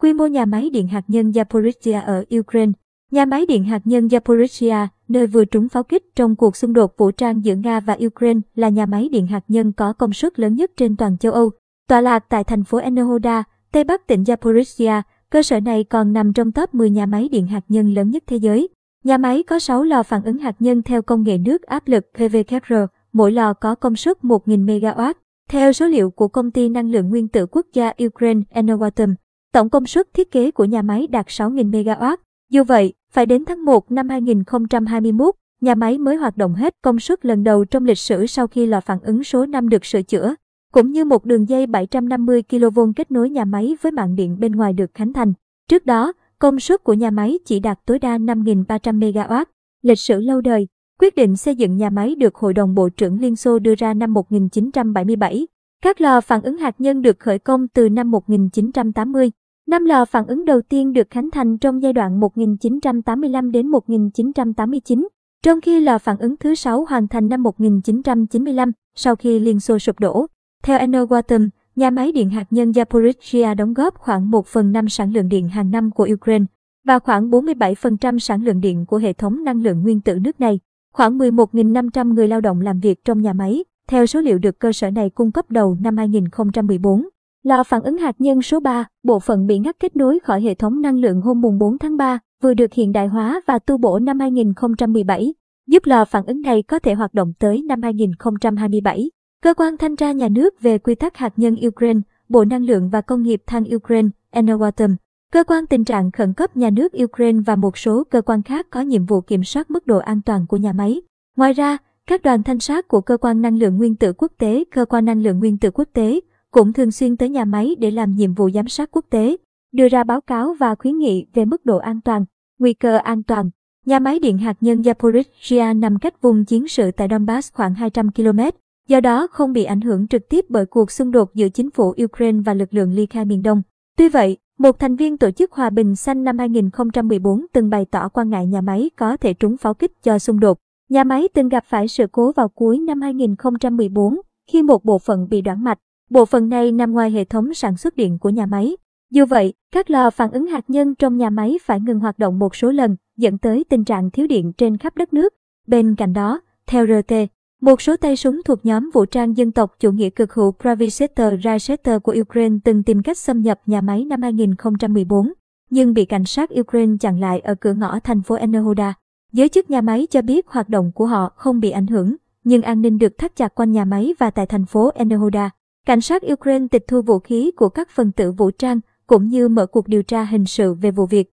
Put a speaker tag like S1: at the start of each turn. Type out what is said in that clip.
S1: Quy mô nhà máy điện hạt nhân Zaporizhia ở Ukraine Nhà máy điện hạt nhân Zaporizhia, nơi vừa trúng pháo kích trong cuộc xung đột vũ trang giữa Nga và Ukraine, là nhà máy điện hạt nhân có công suất lớn nhất trên toàn châu Âu. Tọa lạc tại thành phố Enohoda, Tây Bắc tỉnh Zaporizhia, cơ sở này còn nằm trong top 10 nhà máy điện hạt nhân lớn nhất thế giới. Nhà máy có 6 lò phản ứng hạt nhân theo công nghệ nước áp lực PVKR, mỗi lò có công suất 1.000 MW. Theo số liệu của công ty năng lượng nguyên tử quốc gia Ukraine Energoatom, tổng công suất thiết kế của nhà máy đạt 6.000 MW. Dù vậy, phải đến tháng 1 năm 2021, nhà máy mới hoạt động hết công suất lần đầu trong lịch sử sau khi lò phản ứng số 5 được sửa chữa, cũng như một đường dây 750 kV kết nối nhà máy với mạng điện bên ngoài được khánh thành. Trước đó, công suất của nhà máy chỉ đạt tối đa 5.300 MW. Lịch sử lâu đời, quyết định xây dựng nhà máy được Hội đồng Bộ trưởng Liên Xô đưa ra năm 1977. Các lò phản ứng hạt nhân được khởi công từ năm 1980. Năm lò phản ứng đầu tiên được khánh thành trong giai đoạn 1985 đến 1989, trong khi lò phản ứng thứ 6 hoàn thành năm 1995 sau khi Liên Xô sụp đổ. Theo Enerwatom, nhà máy điện hạt nhân Zaporizhia đóng góp khoảng 1 phần 5 sản lượng điện hàng năm của Ukraine và khoảng 47% sản lượng điện của hệ thống năng lượng nguyên tử nước này. Khoảng 11.500 người lao động làm việc trong nhà máy, theo số liệu được cơ sở này cung cấp đầu năm 2014. Lò phản ứng hạt nhân số 3, bộ phận bị ngắt kết nối khỏi hệ thống năng lượng hôm mùng 4 tháng 3, vừa được hiện đại hóa và tu bổ năm 2017, giúp lò phản ứng này có thể hoạt động tới năm 2027. Cơ quan thanh tra nhà nước về quy tắc hạt nhân Ukraine, Bộ Năng lượng và Công nghiệp than Ukraine, Energoatom, Cơ quan tình trạng khẩn cấp nhà nước Ukraine và một số cơ quan khác có nhiệm vụ kiểm soát mức độ an toàn của nhà máy. Ngoài ra, các đoàn thanh sát của Cơ quan Năng lượng Nguyên tử Quốc tế, Cơ quan Năng lượng Nguyên tử Quốc tế cũng thường xuyên tới nhà máy để làm nhiệm vụ giám sát quốc tế, đưa ra báo cáo và khuyến nghị về mức độ an toàn, nguy cơ an toàn. Nhà máy điện hạt nhân Zaporizhia nằm cách vùng chiến sự tại Donbass khoảng 200 km, do đó không bị ảnh hưởng trực tiếp bởi cuộc xung đột giữa chính phủ Ukraine và lực lượng ly khai miền Đông. Tuy vậy, một thành viên tổ chức Hòa bình xanh năm 2014 từng bày tỏ quan ngại nhà máy có thể trúng pháo kích do xung đột. Nhà máy từng gặp phải sự cố vào cuối năm 2014 khi một bộ phận bị đoạn mạch. Bộ phận này nằm ngoài hệ thống sản xuất điện của nhà máy. Dù vậy, các lò phản ứng hạt nhân trong nhà máy phải ngừng hoạt động một số lần, dẫn tới tình trạng thiếu điện trên khắp đất nước. Bên cạnh đó, theo RT, một số tay súng thuộc nhóm vũ trang dân tộc chủ nghĩa cực hữu Pravisetter Raisetter của Ukraine từng tìm cách xâm nhập nhà máy năm 2014, nhưng bị cảnh sát Ukraine chặn lại ở cửa ngõ thành phố Enerhoda. Giới chức nhà máy cho biết hoạt động của họ không bị ảnh hưởng, nhưng an ninh được thắt chặt quanh nhà máy và tại thành phố Enerhoda. Cảnh sát Ukraine tịch thu vũ khí của các phần tử vũ trang, cũng như mở cuộc điều tra hình sự về vụ việc.